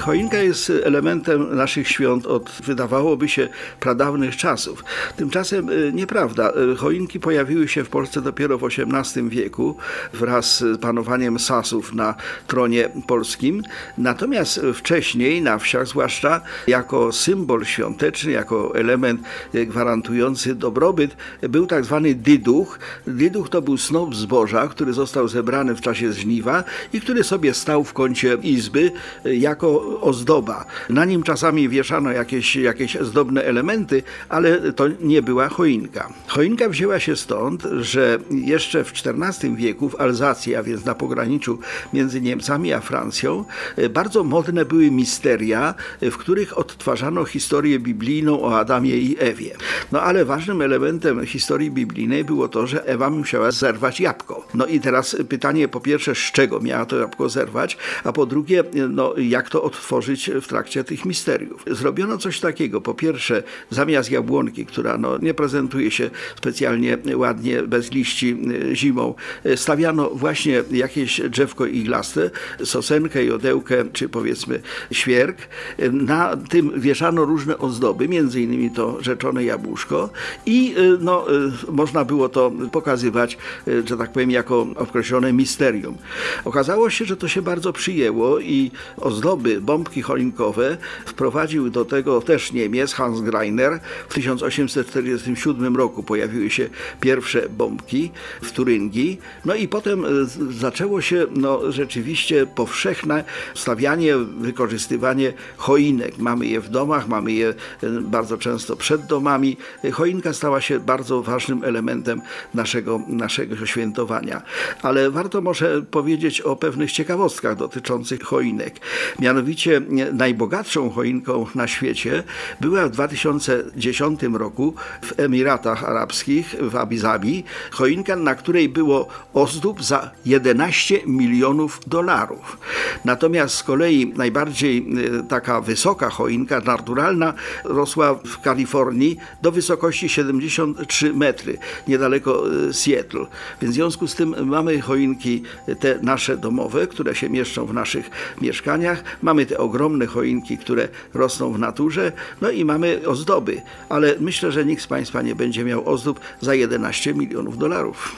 Choinka jest elementem naszych świąt od, wydawałoby się, pradawnych czasów. Tymczasem y, nieprawda. Y, Choinki pojawiły się w Polsce dopiero w XVIII wieku wraz z panowaniem Sasów na tronie polskim. Natomiast wcześniej na wsiach, zwłaszcza jako symbol świąteczny, jako element y, gwarantujący dobrobyt, był tak zwany dyduch. Dyduch to był snop zboża, który został zebrany w czasie żniwa i który sobie stał w kącie izby jako ozdoba. Na nim czasami wieszano jakieś, jakieś zdobne elementy, ale to nie była choinka. Choinka wzięła się stąd, że jeszcze w XIV wieku w Alzacji, a więc na pograniczu między Niemcami a Francją, bardzo modne były misteria, w których odtwarzano historię biblijną o Adamie i Ewie. No ale ważnym elementem historii biblijnej było to, że Ewa musiała zerwać jabłko. No i teraz pytanie po pierwsze, z czego miała to jabłko zerwać, a po drugie, no, jak to odtworzyć w trakcie tych misteriów. Zrobiono coś takiego. Po pierwsze, zamiast jabłonki, która no, nie prezentuje się specjalnie ładnie, bez liści y, zimą, y, stawiano właśnie jakieś drzewko iglaste, sosenkę, jodełkę, czy powiedzmy świerk. Na tym wieszano różne ozdoby, między innymi to rzeczone jabłuszko i y, no, można było to pokazywać, że tak powiem, jako określone misterium. Okazało się, że to się bardzo przyjęło i ozdoby, bombki choinkowe wprowadził do tego też Niemiec, Hans Greiner. W 1847 roku pojawiły się pierwsze bombki w Turyngii. No i potem e, zaczęło się no, rzeczywiście powszechne stawianie, wykorzystywanie choinek. Mamy je w domach, mamy je e, bardzo często przed domami. Choinka stała się bardzo ważnym elementem naszego, naszego świętowania. Ale warto może powiedzieć o pewnych ciekawostkach dotyczących choinek. Mianowicie najbogatszą choinką na świecie była w 2010 roku w Emiratach Arabskich, w Abu Zabi, choinka, na której było ozdób za 11 milionów dolarów. Natomiast z kolei najbardziej e, taka wysoka choinka, naturalna, rosła w Kalifornii do wysokości 73 metry, niedaleko e, Seattle. Więc w związku z tym mamy choinki te nasze domowe, które się mieszczą w naszych mieszkaniach. Mamy te ogromne choinki, które rosną w naturze, no i mamy ozdoby, ale myślę, że nikt z Państwa nie będzie miał ozdób za 11 milionów dolarów.